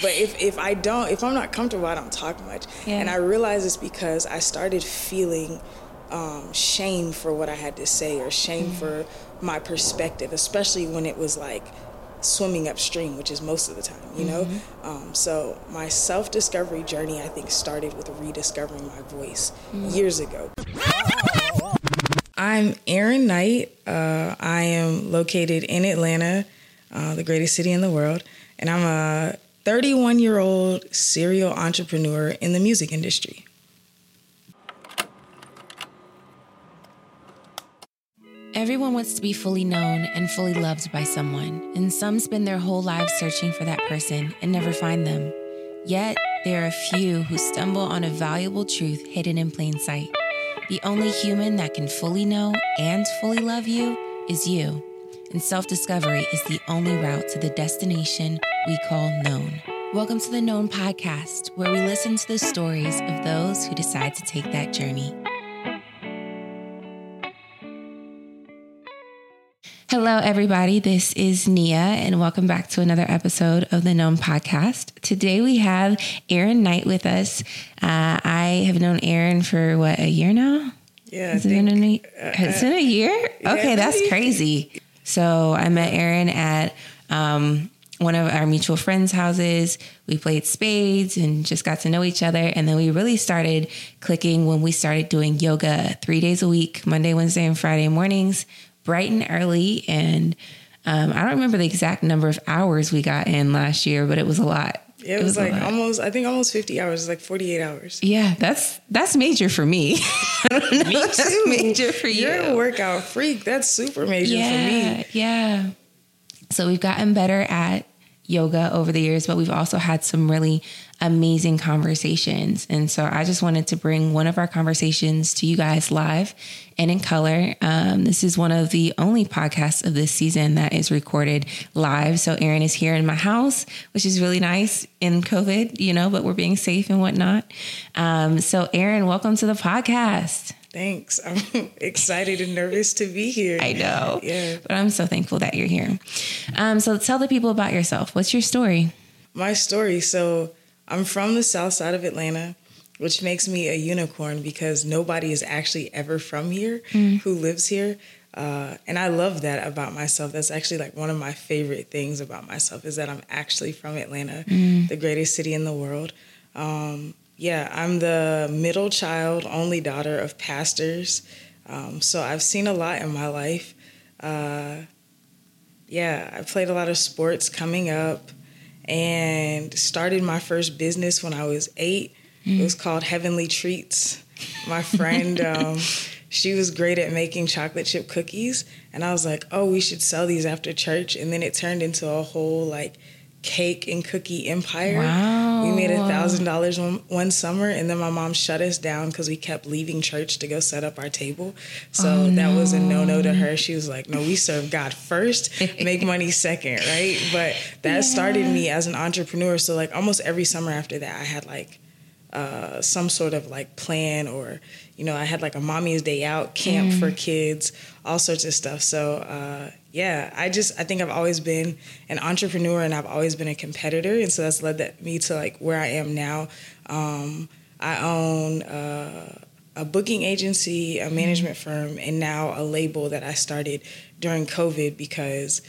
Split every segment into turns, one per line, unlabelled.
But if, if I don't, if I'm not comfortable, I don't talk much.
Yeah.
And I realize it's because I started feeling um, shame for what I had to say or shame for my perspective, especially when it was like swimming upstream, which is most of the time, you know? Um, so my self discovery journey, I think, started with rediscovering my voice years ago. I'm Erinn Knight. Uh, I am located in Atlanta, uh, the greatest city in the world, and I'm a 31 year old serial entrepreneur in the music industry.
Everyone wants to be fully known and fully loved by someone, and some spend their whole lives searching for that person and never find them. Yet, there are a few who stumble on a valuable truth hidden in plain sight. The only human that can fully know and fully love you is you. And self discovery is the only route to the destination we call known. Welcome to the Known Podcast, where we listen to the stories of those who decide to take that journey. Hello, everybody. This is Nia, and welcome back to another episode of the Known Podcast. Today we have Erinn Knight with us. Uh, I have known Erinn for what, a year now?
Yeah,
Has it been a, has it been a year? Okay, that's crazy. So I met Erinn at um, one of our mutual friends' houses. We played spades and just got to know each other. And then we really started clicking when we started doing yoga three days a week, Monday, Wednesday, and Friday mornings, bright and early. And um, I don't remember the exact number of hours we got in last year, but it was a lot.
It, was,
a
like almost, I think almost 50 hours, like 48 hours.
Yeah, that's that's major for me. Know that's major for you.
You're a workout freak. That's super major for me.
Yeah. So we've gotten better at yoga over the years, but we've also had some really amazing conversations. And so I just wanted to bring one of our conversations to you guys live and in color. Um, this is one of the only podcasts of this season that is recorded live. So Erinn is here in my house, which is really nice in COVID, you know, but we're being safe and whatnot. Um, so Erinn, welcome to the podcast.
Thanks. I'm excited and nervous to be here.
I know.
Yeah.
But I'm so thankful that you're here. Um, so tell the people about yourself. What's your story?
My story. So I'm from the south side of Atlanta, which makes me a unicorn because nobody is actually ever from here who lives here. Uh, and I love that about myself. That's actually like one of my favorite things about myself is that I'm actually from Atlanta, the greatest city in the world. Um, yeah, I'm the middle child, only daughter of pastors. Um, so I've seen a lot in my life. Uh, yeah, I played a lot of sports coming up and started my first business when I was eight. It was called Heavenly Treats. My friend, um, she was great at making chocolate chip cookies. And I was like, oh, we should sell these after church. And then it turned into a whole like cake and cookie empire.
Wow.
We made a oh. thousand dollars one summer, and then my mom shut us down because we kept leaving church to go set up our table. So
Oh,
that was a no no to her. She was like, "No, we serve God first, make money second, right?" But that started me as an entrepreneur. So like almost every summer after that, I had like uh, some sort of like plan or you know i had like a mommy's day out camp for kids all sorts of stuff. So uh, yeah i just i think i've always been an entrepreneur and i've always been a competitor. And so that's led that, me to like where i am now. Um, i own uh, a booking agency a management firm and now a label that i started during covid because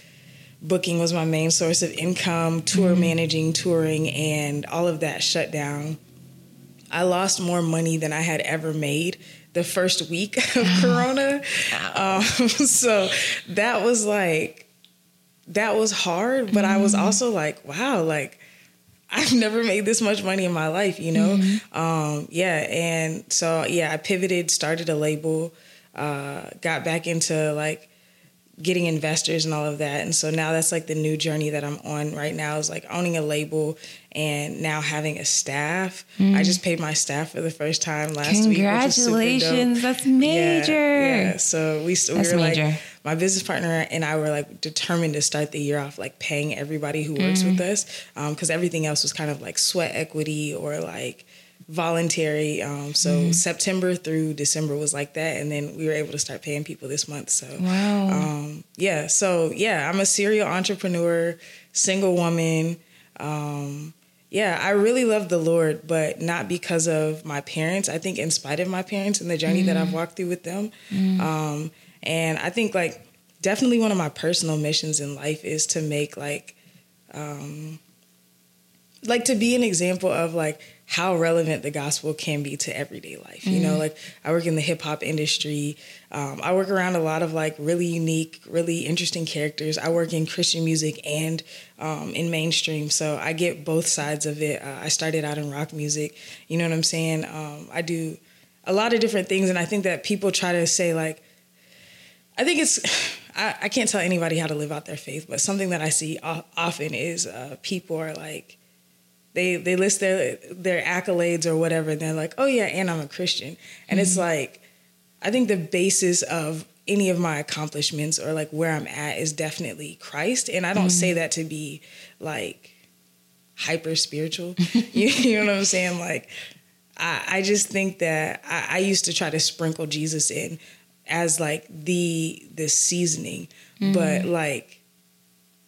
booking was my main source of income tour managing touring and all of that shut down I lost more money than I had ever made the first week of Corona. Um, so that was like, that was hard, but I was also like, wow, like I've never made this much money in my life, you know? Um, yeah. And so, yeah, I pivoted, started a label, uh, got back into like getting investors and all of that. And so now that's like the new journey that I'm on right now is like owning a label and now having a staff. I just paid my staff for the first time last week. super dope.
Congratulations. That's major.
Yeah, yeah. So we, we were
major.
like, my business partner and I were like determined to start the year off like paying everybody who works
Mm.
with us because everything else was kind of like sweat equity or like voluntary. Um, so
Mm.
September through December was like that, and then we were able to start paying people this month. So
Wow.
um, yeah, so yeah, I'm a serial entrepreneur, single woman. Um, yeah, I really love the Lord, but not because of my parents. I think in spite of my parents and the journey mm. that I've walked through with them. Mm. Um, and I think like definitely one of my personal missions in life is to make like um, like to be an example of like how relevant the gospel can be to everyday life. Mm-hmm. You know, mm-hmm. like I work in the hip hop industry. Um, I work around a lot of like really unique, really interesting characters. I work in Christian music and um, in mainstream, so I get both sides of it. Uh, I started out in rock music. You know what I'm saying? Um, I do a lot of different things, and I think that people try to say like, I think it's. I, I can't tell anybody how to live out their faith, but something that I see often is uh, people are like, they they list their their accolades or whatever, and they're like, oh yeah, and I'm a Christian, and mm-hmm. it's like, I think the basis of any of my accomplishments or like where I'm at is definitely Christ, and I don't mm-hmm. say that to be like hyper spiritual. you, you, know what I'm saying? Like, I, I just think that I, I used to try to sprinkle Jesus in as like the the seasoning, mm-hmm. but like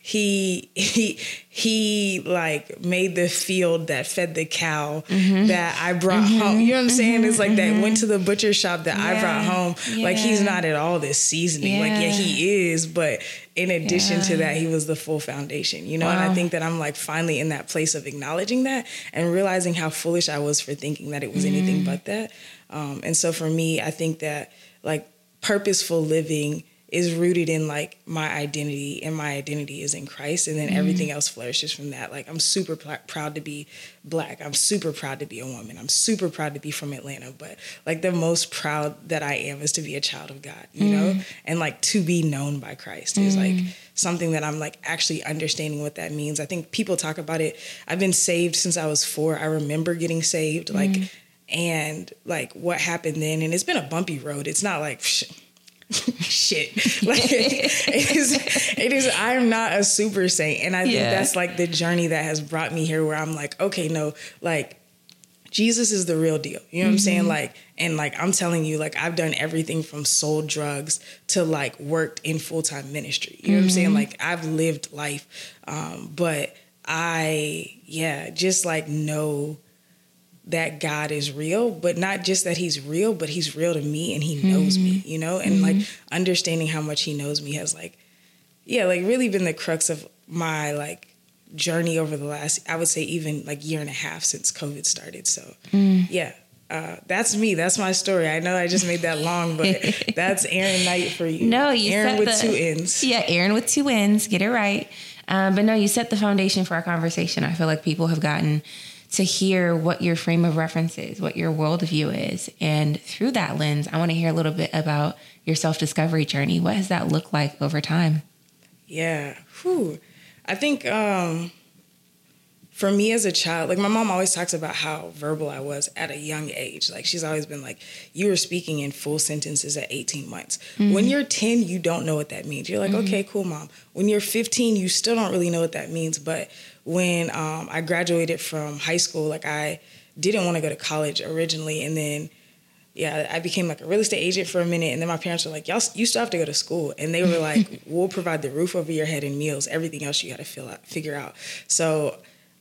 he he he like made the field that fed the cow mm-hmm. that I brought mm-hmm. home. You know what I'm saying? Mm-hmm. It's like that went to the butcher shop that yeah. I brought home. Yeah. Like he's not at all this seasoning. Yeah. Like yeah, he is, but in addition to that, he was the full foundation. You know, wow. and I think that I'm like finally in that place of acknowledging that and realizing how foolish I was for thinking that it was anything mm. but that. Um, and so for me, I think that like purposeful living is rooted in like my identity and my identity is in Christ and then mm-hmm. everything else flourishes from that like I'm super pl- proud to be black I'm super proud to be a woman I'm super proud to be from Atlanta but like the most proud that I am is to be a child of God you mm-hmm. know and like to be known by Christ is like mm-hmm. something that I'm like actually understanding what that means I think people talk about it I've been saved since I was 4 I remember getting saved like mm-hmm. and like what happened then and it's been a bumpy road it's not like shit. Like it is it is I'm not a super saint. And I think yeah. that's like the journey that has brought me here where I'm like, okay, no, like Jesus is the real deal. You know what mm-hmm. I'm saying? Mm-hmm. Like, and like I'm telling you, like I've done everything from sold drugs to like worked in full time ministry. You know mm-hmm. what I'm saying? Mm-hmm. Like I've lived life. Um, but I, yeah, just like know that God is real, but not just that he's real, but he's real to me and he knows mm-hmm. me, you know? And mm-hmm. like understanding how much he knows me has like yeah, like really been the crux of my like journey over the last I would say even like year and a half since COVID started. So, mm. yeah. Uh, that's me. That's my story. I know I just made that long, but that's Erinn Knight for you.
No, you
Erinn with
the,
two ends.
Yeah, Erinn with two ends. Get it right. Um, but no, you set the foundation for our conversation. I feel like people have gotten to hear what your frame of reference is, what your worldview is. And through that lens, I want to hear a little bit about your self discovery journey. What has that looked like over time?
Yeah. Whew. I think um, for me as a child, like my mom always talks about how verbal I was at a young age. Like she's always been like, you were speaking in full sentences at 18 months. Mm-hmm. When you're 10, you don't know what that means. You're like, mm-hmm. okay, cool, mom. When you're 15, you still don't really know what that means. But when um, I graduated from high school, like I didn't want to go to college originally, and then yeah, I became like a real estate agent for a minute, and then my parents were like, "Y'all, you still have to go to school," and they were like, "We'll provide the roof over your head and meals. Everything else you got to fill out, figure out." So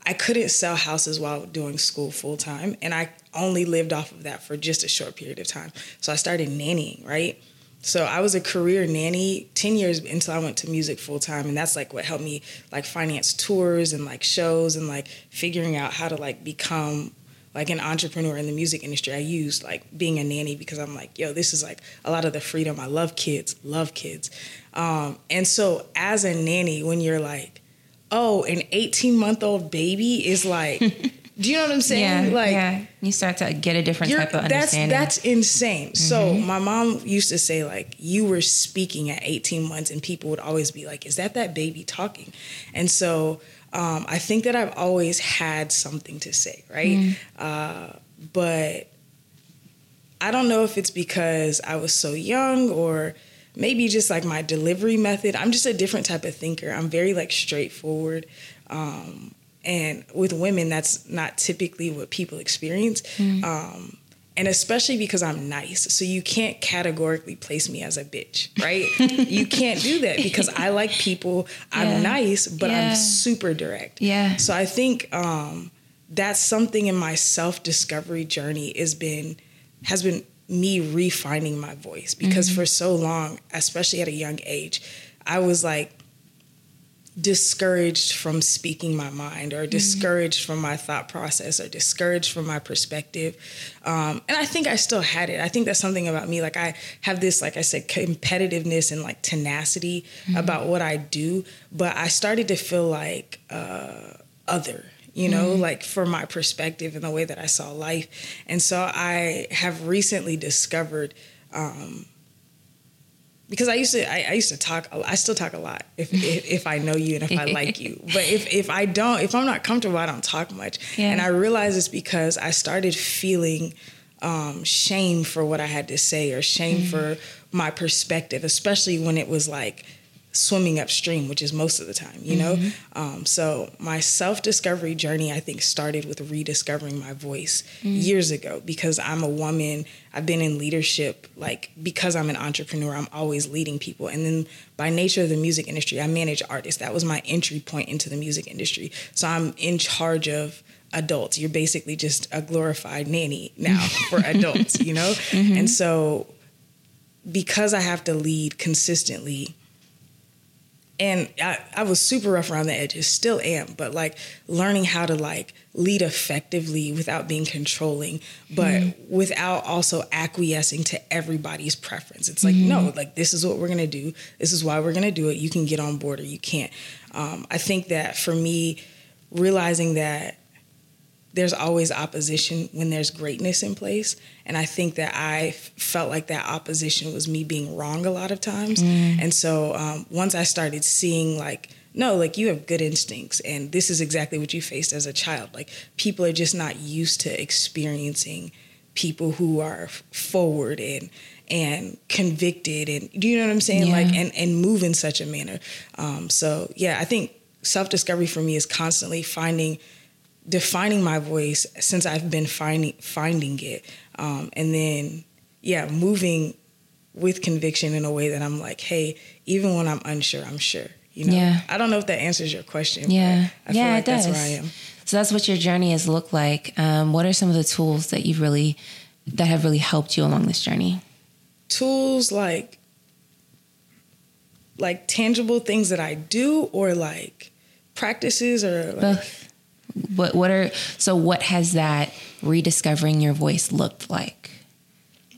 I couldn't sell houses while doing school full time, and I only lived off of that for just a short period of time. So I started nannying, right? So I was a career nanny 10 years until I went to music full time and that's like what helped me like finance tours and like shows and like figuring out how to like become like an entrepreneur in the music industry. I used like being a nanny because I'm like, yo, this is like a lot of the freedom. I love kids, love kids. Um, and so as a nanny, when you're like, oh, an 18 month old baby is like Do you know what I'm saying?
Yeah, like yeah. you start to get a different type of understanding.
That's that's insane. Mm-hmm. So my mom used to say like you were speaking at 18 months and people would always be like, "Is that that baby talking?" And so um, I think that I've always had something to say, right? Mm. Uh, but I don't know if it's because I was so young or maybe just like my delivery method. I'm just a different type of thinker. I'm very like straightforward. Um, and with women that's not typically what people experience mm. um, and especially because i'm nice so you can't categorically place me as a bitch right you can't do that because i like people i'm yeah. nice but yeah. i'm super direct
yeah
so i think um, that's something in my self discovery journey has been has been me refining my voice because mm-hmm. for so long, especially at a young age, I was like discouraged from speaking my mind or mm-hmm. discouraged mm-hmm. from my thought process or discouraged from my perspective um, and i think i still had it i think that's something about me like i have this like i said competitiveness and like tenacity mm-hmm. about what i do but i started to feel like uh, other you know, mm-hmm. like for my perspective and the way that I saw life. And so I have recently discovered um, because I used to I, I, used to talk I still talk a lot if, if, if I know you and if I like you but if if I don't if I'm not comfortable I don't talk much yeah. and I realize it's because I started feeling um, shame for what I had to say or shame mm-hmm. for my perspective especially when it was like swimming upstream, which is most of the time, you know? Mm-hmm. Um, so my self discovery journey, I think, started with rediscovering my voice mm-hmm. years ago because I'm a woman. I've been in leadership, like, because I'm an entrepreneur, I'm always leading people. And then by nature of the music industry, I manage artists. That was my entry point into the music industry. So I'm in charge of adults. You're basically just a glorified nanny now for adults, you know? Mm-hmm. And so because I have to lead consistently, and I, I was super rough around the edges still am but like learning how to like lead effectively without being controlling but mm-hmm. without also acquiescing to everybody's preference it's like mm-hmm. no like this is what we're gonna do this is why we're gonna do it you can get on board or you can't um, i think that for me realizing that there's always opposition when there's greatness in place. And I think that I felt like that opposition was me being wrong a lot of times. Mm. And so um, once I started seeing, like, no, like you have good instincts, and this is exactly what you faced as a child. Like, people are just not used to experiencing people who are forward and and convicted and do you know what I'm saying? Yeah. Like and and move in such a manner. Um, so yeah, I think self discovery for me is constantly finding defining my voice since I've been finding finding it, um, and then yeah, moving with conviction in a way that I'm like, hey, even when I'm unsure, I'm sure. You know, yeah. I don't know if that answers your question.
Yeah,
I
yeah,
like
it does.
That's where I am.
So that's what your journey has looked like. Um, what are some of the tools that you've really that have really helped you along this journey?
Tools like like tangible things that I do, or like practices, or like,
both what what are so what has that rediscovering your voice looked like?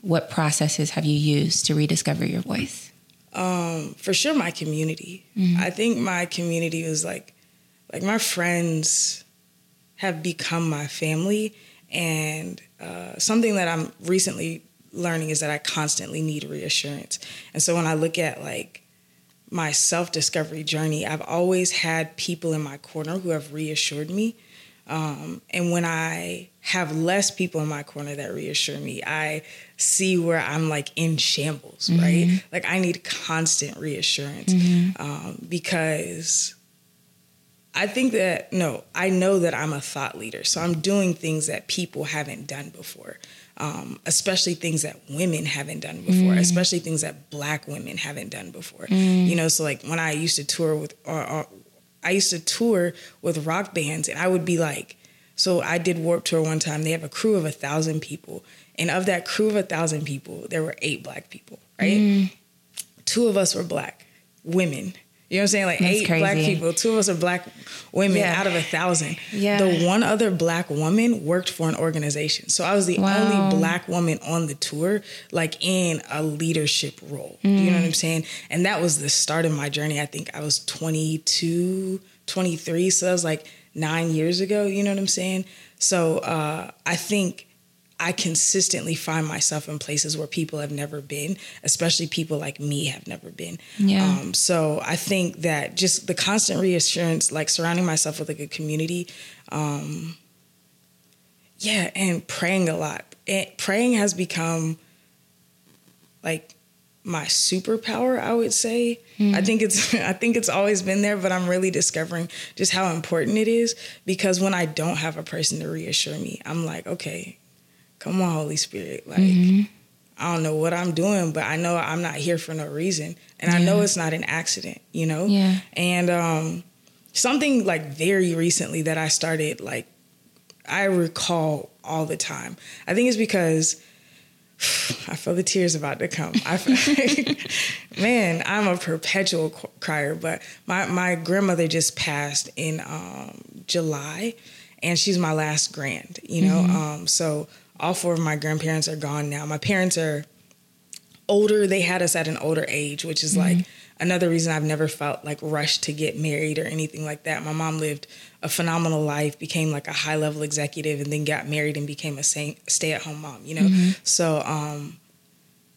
What processes have you used to rediscover your voice?
Um, for sure my community. Mm-hmm. I think my community was like like my friends have become my family and uh, something that I'm recently learning is that I constantly need reassurance. And so when I look at like my self discovery journey, I've always had people in my corner who have reassured me. Um, and when I have less people in my corner that reassure me, I see where I'm like in shambles, mm-hmm. right? Like I need constant reassurance mm-hmm. um, because I think that, no, I know that I'm a thought leader. So I'm doing things that people haven't done before um, especially things that women haven't done before, mm. especially things that black women haven't done before. Mm. You know, so like when I used to tour with, or, or, I used to tour with rock bands, and I would be like, so I did Warped Tour one time. They have a crew of a thousand people, and of that crew of a thousand people, there were eight black people. Right, mm. two of us were black women you know what I'm saying? Like That's eight crazy. black people, two of us are black women yeah. out of a thousand. Yeah. The one other black woman worked for an organization. So I was the wow. only black woman on the tour, like in a leadership role. Mm. You know what I'm saying? And that was the start of my journey. I think I was 22, 23. So that was like nine years ago. You know what I'm saying? So uh, I think I consistently find myself in places where people have never been, especially people like me have never been. Yeah. Um, so I think that just the constant reassurance, like surrounding myself with a good community, um, yeah, and praying a lot. It, praying has become like my superpower i would say mm. i think it's i think it's always been there but i'm really discovering just how important it is because when i don't have a person to reassure me i'm like okay come on, Holy Spirit. Like, mm-hmm. I don't know what I'm doing, but I know I'm not here for no reason. And yeah. I know it's not an accident, you know?
Yeah.
And um, something like very recently that I started like I recall all the time. I think it's because I feel the tears about to come. I feel, man, I'm a perpetual crier. But my my grandmother just passed in um, July, and she's my last grand. You know, mm-hmm. um, so all four of my grandparents are gone now. My parents are older. They had us at an older age, which is mm-hmm. like another reason I've never felt like rushed to get married or anything like that. My mom lived a phenomenal life, became like a high level executive, and then got married and became a stay at home mom. You know, mm-hmm. so. um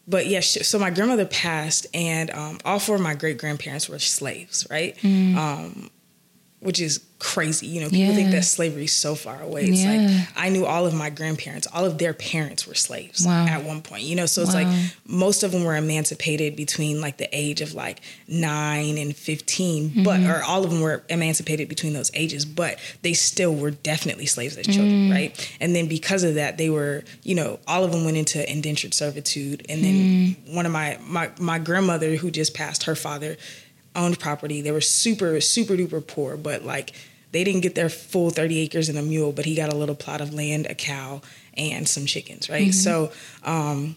but yeah, so my grandmother passed, and um, all four of my great grandparents were slaves, right? Mm. Um, which is crazy. You know, people yeah. think that slavery is so far away. It's yeah. like I knew all of my grandparents, all of their parents were slaves wow. at one point. You know, so it's wow. like most of them were emancipated between like the age of like nine and 15 mm-hmm. but or all of them were emancipated between those ages, but they still were definitely slaves as children, mm. right? And then because of that, they were, you know, all of them went into indentured servitude. And then mm. one of my my my grandmother who just passed, her father owned property. They were super, super duper poor, but like they didn't get their full 30 acres and a mule, but he got a little plot of land, a cow, and some chickens, right? Mm-hmm. So um,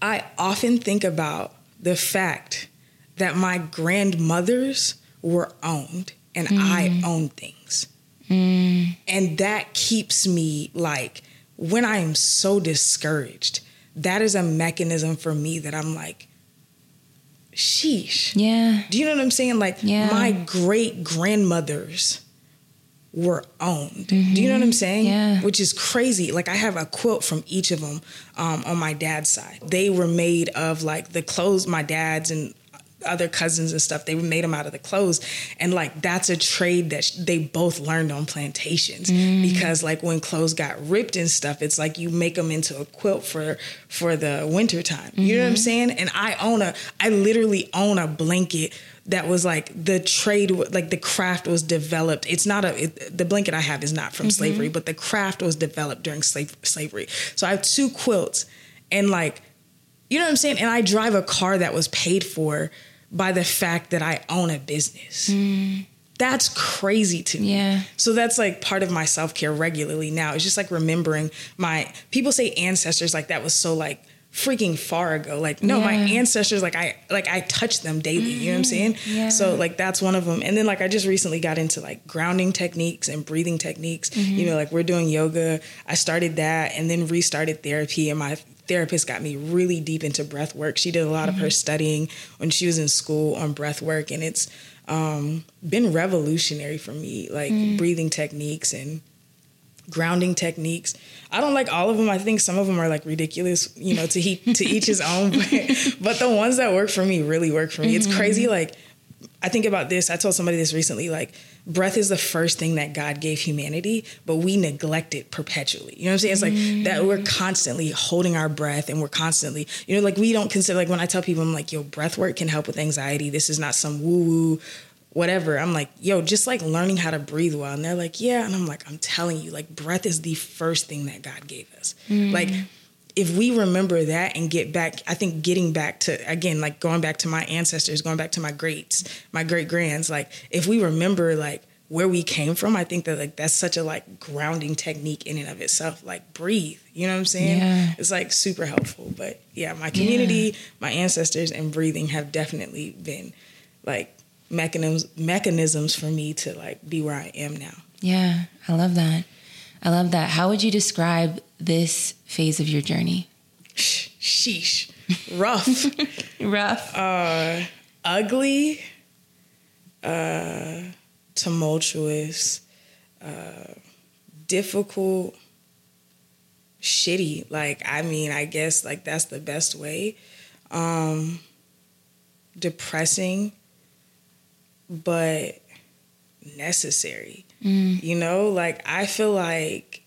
I often think about the fact that my grandmothers were owned and mm. I own things. Mm. And that keeps me like, when I am so discouraged, that is a mechanism for me that I'm like, sheesh.
Yeah.
Do you know what I'm saying? Like yeah. my great grandmothers were owned. Mm-hmm. Do you know what I'm saying?
Yeah.
Which is crazy. Like I have a quilt from each of them um, on my dad's side. They were made of like the clothes my dad's and other cousins and stuff they made them out of the clothes and like that's a trade that sh- they both learned on plantations mm. because like when clothes got ripped and stuff it's like you make them into a quilt for for the winter time mm-hmm. you know what i'm mm-hmm. saying and i own a i literally own a blanket that was like the trade like the craft was developed it's not a it, the blanket i have is not from mm-hmm. slavery but the craft was developed during slave, slavery so i have two quilts and like you know what i'm saying and i drive a car that was paid for by the fact that I own a business. Mm. That's crazy to
me. Yeah.
So that's like part of my self care regularly now. It's just like remembering my people say ancestors like that was so like freaking far ago. Like no, yeah. my ancestors like I like I touch them daily. Mm-hmm. You know what I'm saying?
Yeah.
So like that's one of them. And then like I just recently got into like grounding techniques and breathing techniques. Mm-hmm. You know, like we're doing yoga. I started that and then restarted therapy and my therapist got me really deep into breath work. She did a lot mm-hmm. of her mm-hmm. studying when she was in school on breath work, and it's um, been revolutionary for me, like mm. breathing techniques and grounding techniques. I don't like all of them. I think some of them are like ridiculous, you know, to he, to each his own. But, but the ones that work for me really work for me. Mm-hmm. It's crazy. Like I think about this. I told somebody this recently. Like breath is the first thing that God gave humanity, but we neglect it perpetually. You know what I'm saying? It's like mm. that we're constantly holding our breath and we're constantly, you know, like we don't consider, like when I tell people, I'm like, yo, breath work can help with anxiety. This is not some woo woo, whatever. I'm like, yo, just like learning how to breathe well. And they're like, yeah. And I'm like, I'm telling you, like breath is the first thing that God gave us. Mm. Like, if we remember that and get back, I think getting back to again, like going back to my ancestors, going back to my greats, my great grands, like if we remember like where we came from, I think that like that's such a like grounding technique in and of itself. Like breathe, you know what I'm saying?
Yeah.
It's like super helpful. But yeah, my community, yeah. my ancestors, and breathing have definitely been like mechanisms mechanisms for me to like be where I am now.
Yeah, I love that. I love that. How would you describe this phase of your journey?
Sheesh. Rough.
Rough.
Uh, ugly. Uh, tumultuous. Uh, difficult. Shitty. Like, I mean, I guess like that's the best way. Um, depressing, but necessary. Mm. You know, like I feel like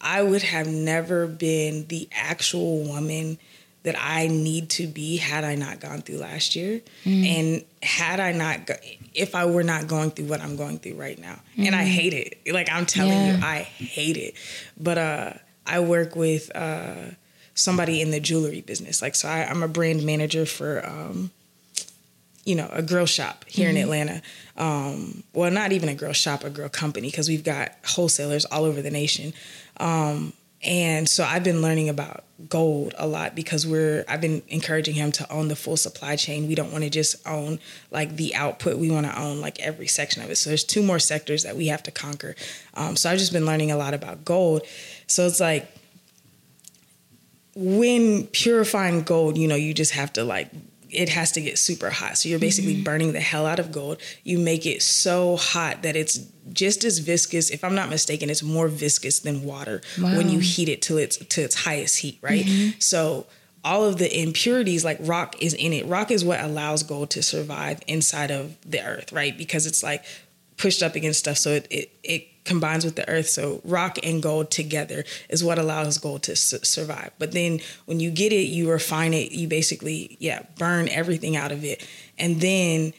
I would have never been the actual woman that I need to be had I not gone through last year. Mm. And had I not, go- if I were not going through what I'm going through right now. Mm. And I mm. hate it. Like I'm telling yeah. you, I hate it. But uh, I work with uh, somebody in the jewelry business. Like, so I, am a brand manager for, um, you know, a grill shop here mm-hmm. in Atlanta. Um, well, not even a grill shop, a grill company, because we've got wholesalers all over the nation. Um, and so I've been learning about gold a lot because we're I've been encouraging him to own the full supply chain. We don't want to just own like the output. We want to own like every section of it. So there's two more sectors that we have to conquer. Um, so I've just been learning a lot about gold. So it's like when purifying gold, you know, you just have to like it has to get super hot. So you're basically mm-hmm. burning the hell out of gold. You make it so hot that it's just as viscous. If I'm not mistaken, it's more viscous than water wow. when you heat it to its to its highest heat, right? Mm-hmm. So all of the impurities like rock is in it. Rock is what allows gold to survive inside of the earth, right? Because it's like pushed up against stuff so it it, it combines with the earth. So rock and gold together is what allows gold to su- survive. But then when you get it, you refine it. You basically, yeah, burn everything out of it. And then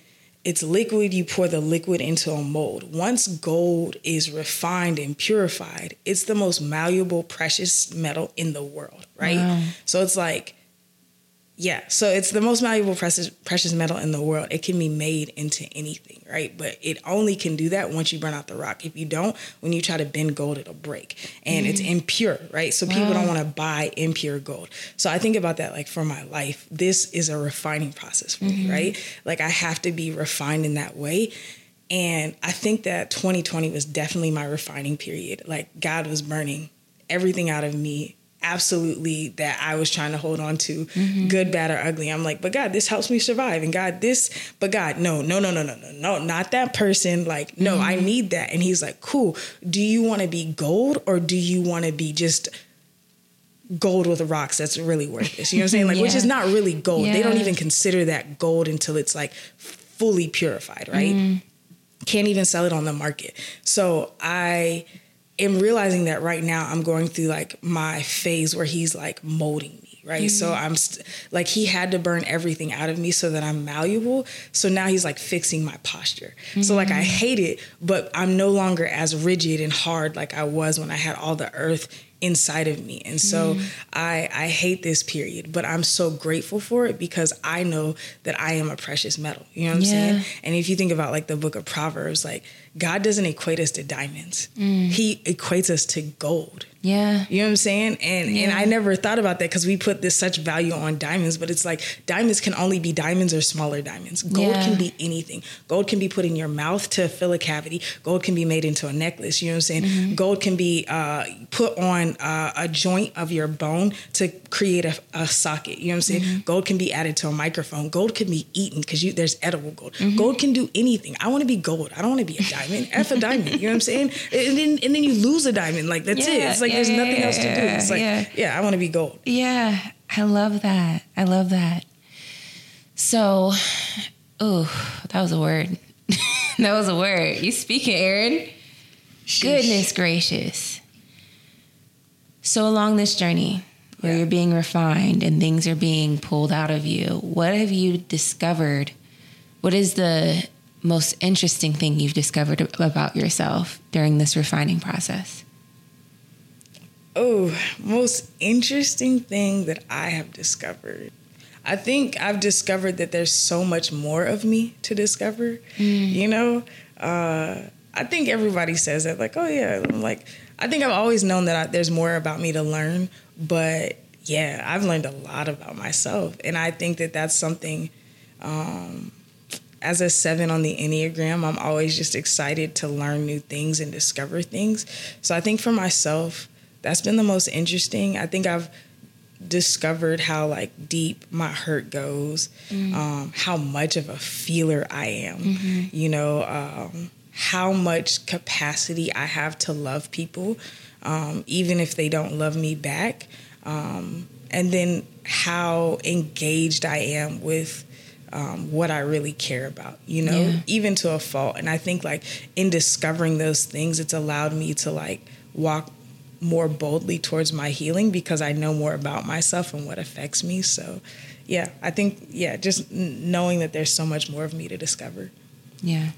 it's liquid. You pour the liquid into a mold. Once gold is refined and purified, it's the most malleable, precious metal in the world, right? Wow. So it's like, yeah, so it's the most valuable precious precious metal in the world. It can be made into anything, right? But it only can do that once you burn out the rock. If you don't, when you try to bend gold, it'll break, and mm. it's impure, right? So wow. people don't want to buy impure gold. So I think about that like for my life. This is a refining process for mm-hmm. me, right? Like I have to be refined in that way. And I think that 2020 was definitely my refining period. Like God was burning everything out of me absolutely that I was trying to hold on to, mm-hmm. good, bad, or ugly. I'm like, but God, this helps me survive. And God, this, but God, no, no, no, no, no, no, no, not that person. Like, no, mm-hmm. I need that. And he's like, cool. Do you want to be gold or do you want to be just gold with rocks that's really worthless? You know what I'm saying? Like, yeah. which is not really gold. Yeah. They don't even consider that gold until it's like fully purified, right? Mm. Can't even sell it on the market. So I, am realizing that right now I'm going through like my phase where he's like molding me, right? Mm-hmm. So I'm st- like he had to burn everything out of me so that I'm malleable. So now he's like fixing my posture. Mm-hmm. So like I mm-hmm. hate it, but I'm no longer as rigid and hard like I was when I had all the earth inside of me. And so mm. I I hate this period, but I'm so grateful for it because I know that I am a precious metal. You know what I'm yeah. saying? And if you think about like the book of Proverbs, like God doesn't equate us to diamonds. Mm. He equates us to gold.
Yeah.
You know what I'm saying? And yeah. and I never thought about that because we put this such value on diamonds, but it's like diamonds can only be diamonds or smaller diamonds. Gold yeah. can be anything. Gold can be put in your mouth to fill a cavity. Gold can be made into a necklace. You know what I'm saying? Mm-hmm. Gold can be uh, put on uh, a joint of your bone to create a, a, socket. You know what I'm saying? Mm-hmm. Gold can be added to a microphone. Gold can be eaten because there's edible gold. Mm-hmm. Gold can do anything. I want to be gold. I don't want to be a diamond. F a diamond. You know what I'm saying? And then and then you lose a diamond. Like that's yeah. it. It's like like yeah, there's nothing yeah, else to do. It's like, yeah, yeah I want to be gold.
Yeah, I love that. I love that. So, oh, that was a word. that was a word. You speaking, Erinn? Sheesh. Goodness gracious. So along this journey where you're being refined and things are being pulled out of you, what have you discovered? What is the most interesting thing you've discovered about yourself during this refining process?
Oh, most interesting thing that I have discovered. I think I've discovered that there's so much more of me to discover. Mm. You know, uh, I think everybody says that, like, oh yeah, I'm like I think I've always known that I, there's more about me to learn, but yeah, I've learned a lot about myself, and I think that that's something. Um, as a seven on the Enneagram, I'm always just excited to learn new things and discover things. So I think for myself, that's been the most interesting. I think I've discovered how like deep my hurt goes, mm um, how much of a feeler I am, mm-hmm. you know, um, how much capacity I have to love people, um, even if they don't love me back, um, and then how engaged I am with. Um, what I really care about, you know, yeah. even to a fault. And I think like in discovering those things, it's allowed me to like walk more boldly towards my healing because I know more about myself and what affects me. So, yeah, I think, yeah, just knowing that there's so much more of me to discover.
Yeah.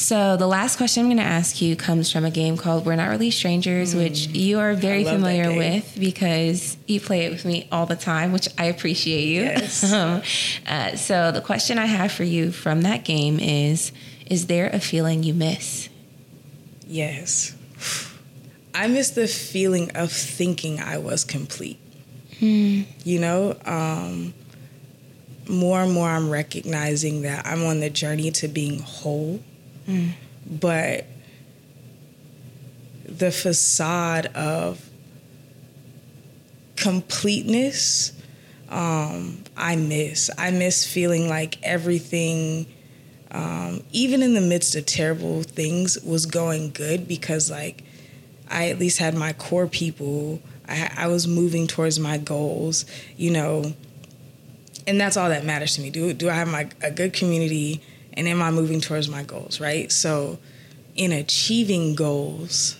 So the last question I'm going to ask you comes from a game called We're Not Really Strangers, mm. which you are very familiar with because you play it with me all the time, which I appreciate you. Yes. um, uh, so the question I have for you from that game is: Is there a feeling you miss?
Yes. I miss the feeling of thinking I was complete.
Hmm.
You know, um, more and more I'm recognizing that I'm on the journey to being whole.
Mm.
But the facade of completeness, um, I miss. I miss feeling like everything, um, even in the midst of terrible things, was going good because, like, I at least had my core people. I, I was moving towards my goals, you know and that's all that matters to me. Do do I have my a good community and am I moving towards my goals, right? So in achieving goals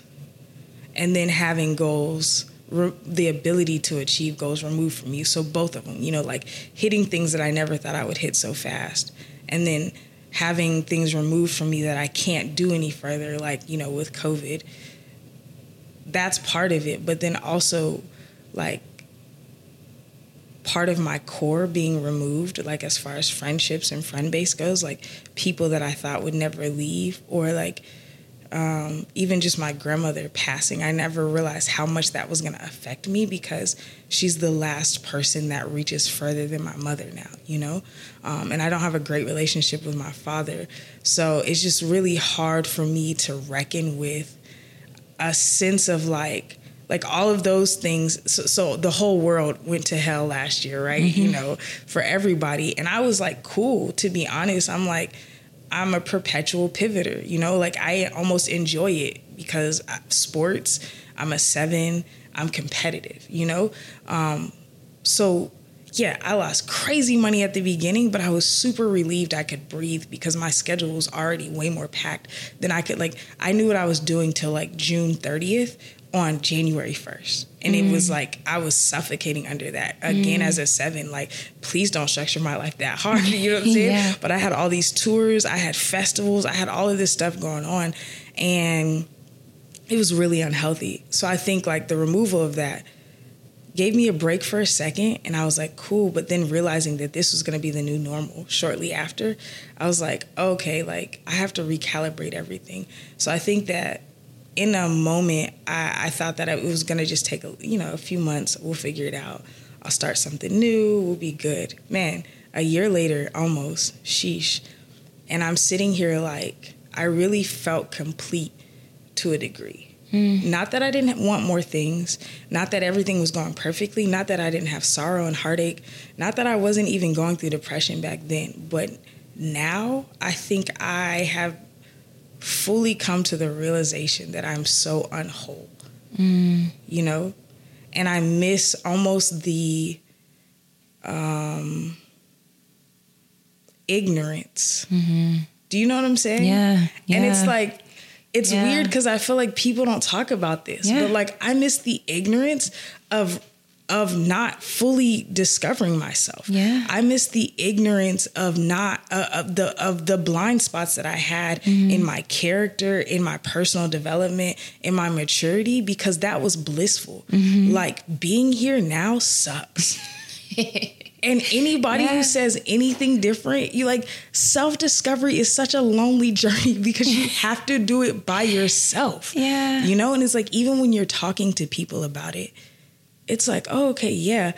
and then having goals re- the ability to achieve goals removed from you. So both of them, you know, like hitting things that I never thought I would hit so fast and then having things removed from me that I can't do any further like, you know, with COVID. That's part of it, but then also like part of my core being removed, like as far as friendships and friend base goes, like people that I thought would never leave, or like um, even just my grandmother passing. I never realized how much that was going to affect me because she's the last person that reaches further than my mother now, you know? Um, and I don't have a great relationship with my father. So it's just really hard for me to reckon with a sense of like, like all of those things so, so, the whole world went to hell last year right? Mm-hmm. you know for everybody. And i was like cool to be honest. I'm like i'm a perpetual pivoter you know? Like i almost enjoy it because sports i'm a seven i'm competitive you know? Um, so yeah, I lost crazy money at the beginning, but I was super relieved I could breathe because my schedule was already way more packed than I could like I knew what I was doing till like June 30th, on January 1st. And mm. it was mm. like I was suffocating under that. Again, mm. as a seven, like, please don't structure my life that hard. You know what I'm saying? yeah. But I had all these tours, I had festivals, I had all of this stuff going on. And it was really unhealthy. So I think like the removal of that gave me a break for a second and I was like, cool. But then realizing that this was gonna be the new normal shortly after, I was like, okay, like I have to recalibrate everything. So I think that in a moment, I, I thought that it was gonna just take a you know a few months. We'll figure it out. I'll start something new. We'll be good. Man, a year later, almost, sheesh. And I'm sitting here like I really felt complete to a degree.
Mm.
Not that I didn't want more things, not that everything was going perfectly, not that I didn't have sorrow and heartache, not that I wasn't even going through depression back then, but now I think I have fully come to the realization that I'm so unwhole.
Mm.
You know? And I miss almost the um, ignorance.
Mm-hmm.
Do you know what I'm saying?
Yeah. yeah.
And it's like, it's yeah. weird because I feel like people don't talk about this, yeah. but like I miss the ignorance of of not fully discovering myself.
Yeah.
I miss the ignorance of not uh, of the of the blind spots that I had mm-hmm. in my character, in my personal development, in my maturity because that was blissful.
Mm-hmm.
Like being here now sucks. and anybody yeah. who says anything different, you like self discovery is such a lonely journey because you have to do it by yourself.
Yeah.
You know, and it's like even when you're talking to people about it, it's like, oh, okay, yeah.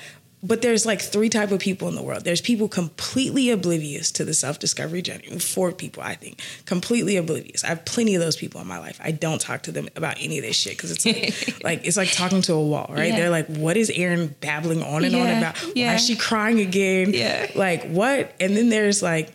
But there's like three type of people in the world. There's people completely oblivious to the self-discovery journey. Four people, I think, completely oblivious. I have plenty of those people in my life. I don't talk to them about any of this shit because it's like, like, it's like talking to a wall, right? Yeah. They're like, what is Erinn babbling on and yeah. on about? Yeah. Why is she crying again?
Yeah.
Like what? And then there's like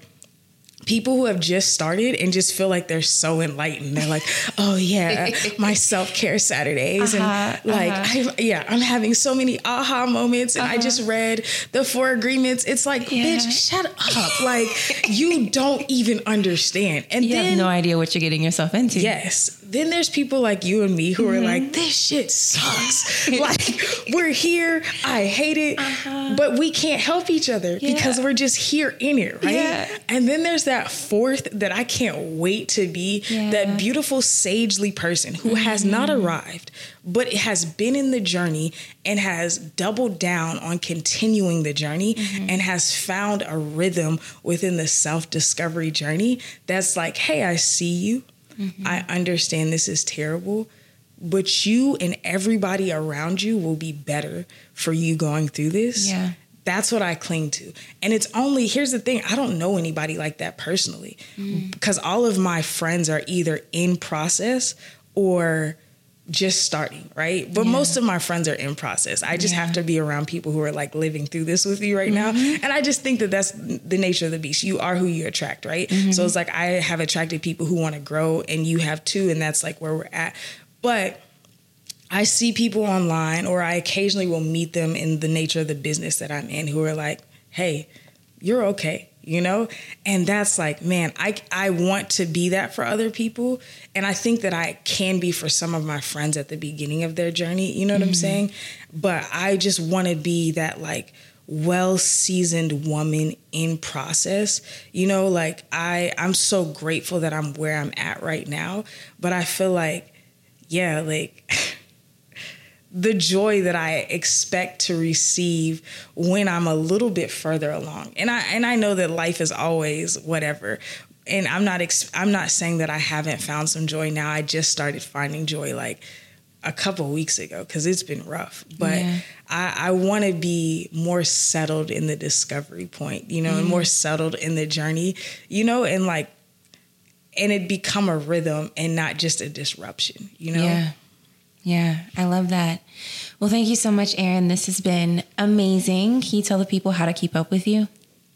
people who have just started and just feel like they're so enlightened. They're like, oh yeah, my self care Saturdays, uh-huh, and like, uh-huh. I, yeah, I'm having so many aha moments. And uh-huh. I just read the Four Agreements. It's like, yeah. bitch, shut up! like, you don't even understand.
And you then, have no idea what you're getting yourself into.
Yes, then there's people like you and me who mm-hmm. are like, this shit sucks. like, we're here. I hate it. Uh-huh. But we can't help each other yeah. because we're just here in it, right? Yeah. And then there's that fourth that I can't wait to be yeah. that beautiful, sagely person who mm-hmm. has not arrived, but has been in the journey and has doubled down on continuing the journey mm-hmm. and has found a rhythm within the self discovery journey that's like, hey, I see you. Mm-hmm. I understand this is terrible, but you and everybody around you will be better for you going through this.
Yeah.
That's what I cling to. And it's only, here's the thing I don't know anybody like that personally mm. because all of my friends are either in process or just starting, right? But yeah. most of my friends are in process. I just yeah. have to be around people who are like living through this with you right mm-hmm. now. And I just think that that's the nature of the beast. You are who you attract, right? Mm-hmm. So it's like I have attracted people who want to grow and you have too and that's like where we're at. But I see people online or I occasionally will meet them in the nature of the business that I'm in who are like, "Hey, you're okay." You know? And that's like man i i want to be that for other people. And i think that i can be for some of my friends at the beginning of their journey you know what mm-hmm. i'm saying? But i just want to be that like well seasoned woman in process. You know like i i'm so grateful that i'm where i'm at right now. But i feel like yeah like the joy that I expect to receive when I'm a little bit further along. And I and I know that life is always whatever. And I'm not ex- I'm not saying that I haven't found some joy now. I just started finding joy like a couple weeks ago because it's been rough. But yeah. I, I want to be more settled in the discovery point, you know, mm. and more settled in the journey, you know, and like, and it become a rhythm and not just a disruption, you know?
Yeah. Yeah, I love that. Well, thank you so much, Erinn. This has been amazing. Can you tell the people how to keep up with you?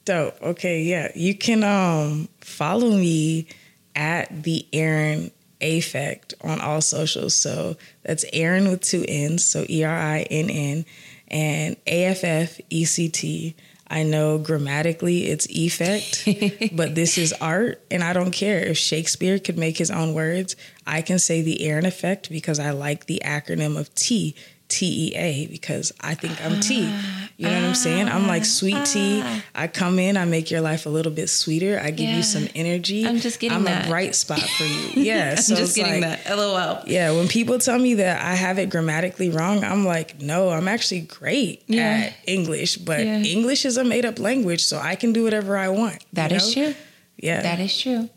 Dope. Okay, yeah. You can um follow me at the Erinn Affect on all socials. So that's Erinn with two N's, so E R I N N and A F F E C T. I know grammatically it's effect, but this is art, and I don't care if Shakespeare could make his own words. I can say the Erinn effect because I like the acronym of T T E A because I think I'm T. Ah. You know what I'm saying? I'm like ah, sweet tea. Ah. I come in, I make your life a little bit sweeter. I give yeah. you some energy.
I'm just getting
I'm
that.
a bright spot for you. Yeah.
I'm so just getting like, that. LOL.
Yeah. When people tell me that I have it grammatically wrong, I'm like, no, I'm actually great yeah. at English, but yeah. English is a made up language, so I can do whatever I want.
That is know? true.
Yeah.
That is true.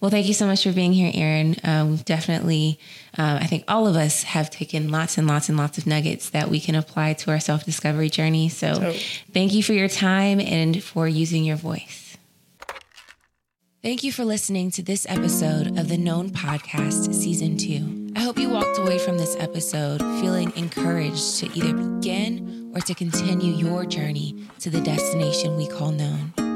Well, thank you so much for being here, Erinn. Um, definitely, uh, I think all of us have taken lots and lots and lots of nuggets that we can apply to our self discovery journey. So, oh. thank you for your time and for using your voice. Thank you for listening to this episode of the Known Podcast, Season 2. I hope you walked away from this episode feeling encouraged to either begin or to continue your journey to the destination we call known.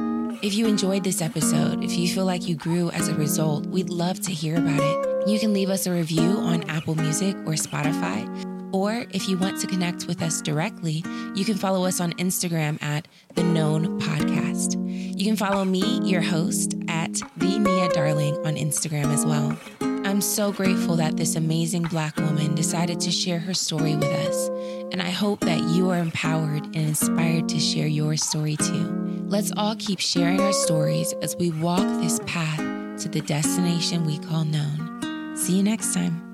If you enjoyed this episode, if you feel like you grew as a result, we'd love to hear about it. You can leave us a review on Apple Music or Spotify. Or if you want to connect with us directly, you can follow us on Instagram at The Known Podcast. You can follow me, your host, at The Nia Darling on Instagram as well. I'm so grateful that this amazing Black woman decided to share her story with us, and I hope that you are empowered and inspired to share your story too. Let's all keep sharing our stories as we walk this path to the destination we call known. See you next time.